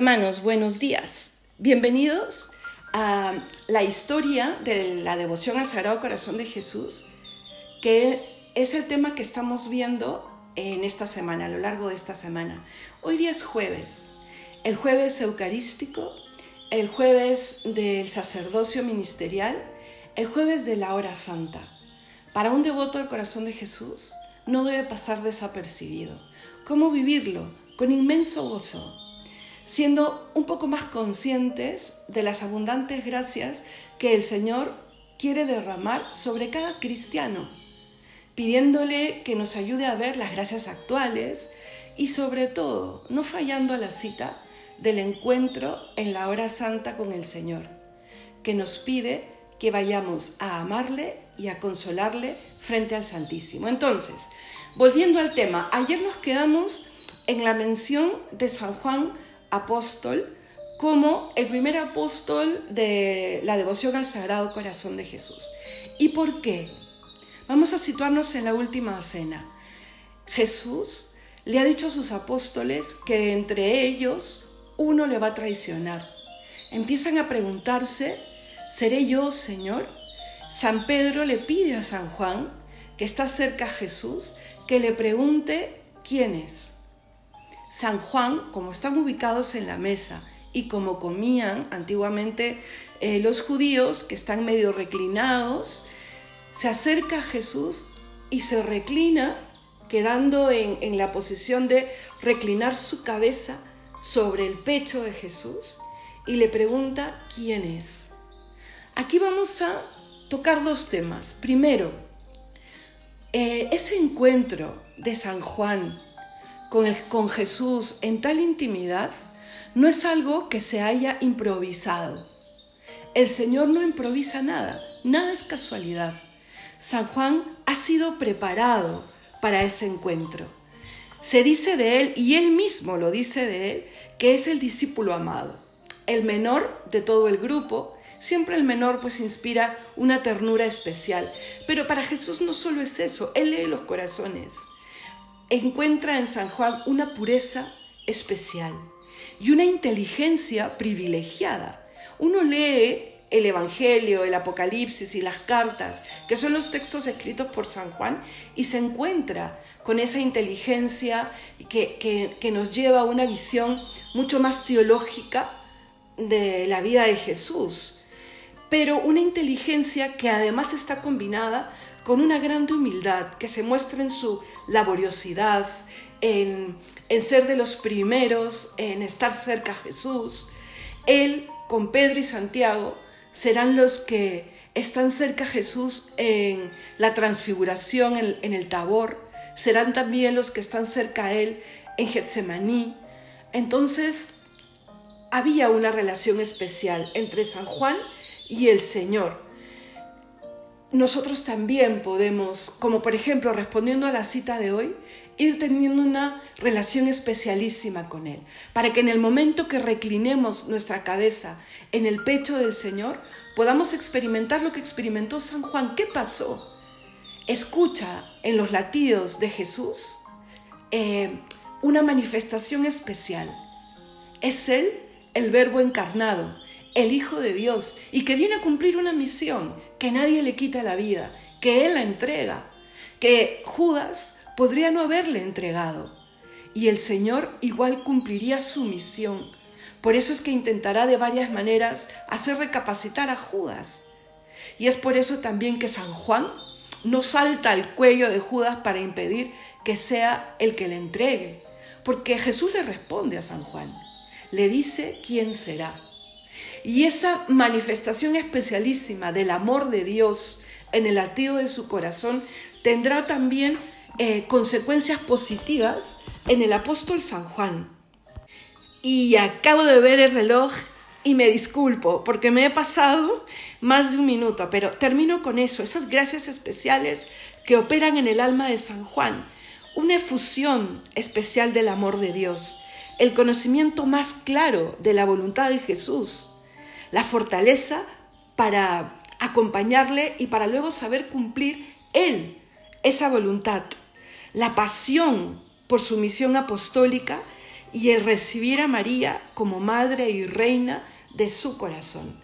Hermanos, buenos días. Bienvenidos a la historia de la devoción al Sagrado Corazón de Jesús, que es el tema que estamos viendo en esta semana, a lo largo de esta semana. Hoy día es jueves, el jueves eucarístico, el jueves del sacerdocio ministerial, el jueves de la hora santa. Para un devoto del corazón de Jesús no debe pasar desapercibido. ¿Cómo vivirlo? Con inmenso gozo, siendo un poco más conscientes de las abundantes gracias que el Señor quiere derramar sobre cada cristiano, pidiéndole que nos ayude a ver las gracias actuales y sobre todo no fallando a la cita del encuentro en la hora santa con el Señor, que nos pide que vayamos a amarle y a consolarle frente al Santísimo. Entonces, volviendo al tema, ayer nos quedamos en la mención de San Juan apóstol como el primer apóstol de la devoción al Sagrado Corazón de Jesús. ¿Y por qué? Vamos a situarnos en la última cena. Jesús le ha dicho a sus apóstoles que entre ellos uno le va a traicionar. Empiezan a preguntarse, ¿seré yo, Señor? San Pedro le pide a San Juan, que está cerca a Jesús, que le pregunte quién es. San Juan, como están ubicados en la mesa y como comían antiguamente eh, los judíos, que están medio reclinados, se acerca a Jesús y se reclina, quedando en, en la posición de reclinar su cabeza sobre el pecho de Jesús y le pregunta quién es. Aquí vamos a tocar dos temas. Primero, eh, ese encuentro de San Juan con, Jesús en tal intimidad no es algo que se haya improvisado. El Señor no improvisa nada, nada es casualidad. San Juan ha sido preparado para ese encuentro. Se dice de él, y él mismo lo dice de él, que es el discípulo amado, el menor de todo el grupo. Siempre el menor pues inspira una ternura especial. Pero para Jesús no solo es eso, Él lee los corazones encuentra en San Juan una pureza especial y una inteligencia privilegiada. Uno lee el Evangelio, el Apocalipsis y las cartas, que son los textos escritos por San Juan, y se encuentra con esa inteligencia que, que, nos lleva a una visión mucho más teológica de la vida de Jesús, pero una inteligencia que además está combinada con una grande humildad que se muestra en su laboriosidad, en, ser de los primeros, en estar cerca a Jesús. Él, con Pedro y Santiago, serán los que están cerca a Jesús en la transfiguración, en, en el tabor, serán también los que están cerca a Él en Getsemaní. Entonces, había una relación especial entre San Juan y el Señor nosotros también podemos, como por ejemplo respondiendo a la cita de hoy, ir teniendo una relación especialísima con Él, para que en el momento que reclinemos nuestra cabeza en el pecho del Señor, podamos experimentar lo que experimentó San Juan. ¿Qué pasó? Escucha en los latidos de Jesús eh, una manifestación especial. Es Él el verbo encarnado, el Hijo de Dios, y que viene a cumplir una misión, que nadie le quita la vida, que Él la entrega, que Judas podría no haberle entregado, y el Señor igual cumpliría su misión. Por eso es que intentará de varias maneras hacer recapacitar a Judas. Y es por eso también que San Juan no salta al cuello de Judas para impedir que sea el que le entregue, porque Jesús le responde a San Juan, le dice quién será. Y esa manifestación especialísima del amor de Dios en el latido de su corazón tendrá también eh, consecuencias positivas en el apóstol San Juan. Y acabo de ver el reloj y me disculpo porque me he pasado más de un minuto, pero termino con eso, esas gracias especiales que operan en el alma de San Juan, una efusión especial del amor de Dios, el conocimiento más claro de la voluntad de Jesús, la fortaleza para acompañarle y para luego saber cumplir Él esa voluntad, la pasión por su misión apostólica y el recibir a María como madre y reina de su corazón.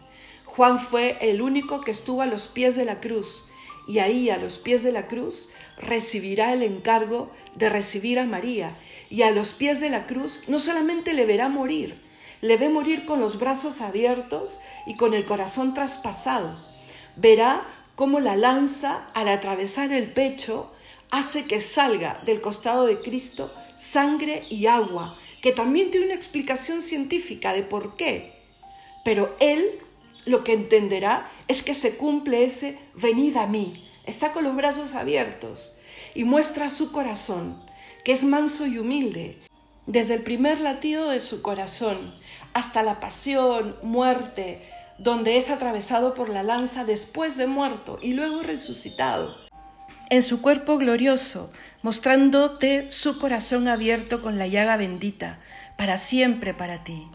Juan fue el único que estuvo a los pies de la cruz y ahí a los pies de la cruz recibirá el encargo de recibir a María y a los pies de la cruz no solamente le verá morir, le ve morir con los brazos abiertos y con el corazón traspasado. Verá cómo la lanza al atravesar el pecho hace que salga del costado de Cristo sangre y agua, que también tiene una explicación científica de por qué. Pero él lo que entenderá es que se cumple ese venid a mí. Está con los brazos abiertos y muestra su corazón, que es manso y humilde. Desde el primer latido de su corazón hasta la pasión, muerte, donde es atravesado por la lanza después de muerto y luego resucitado. En su cuerpo glorioso, mostrándote su corazón abierto con la llaga bendita, para siempre para ti.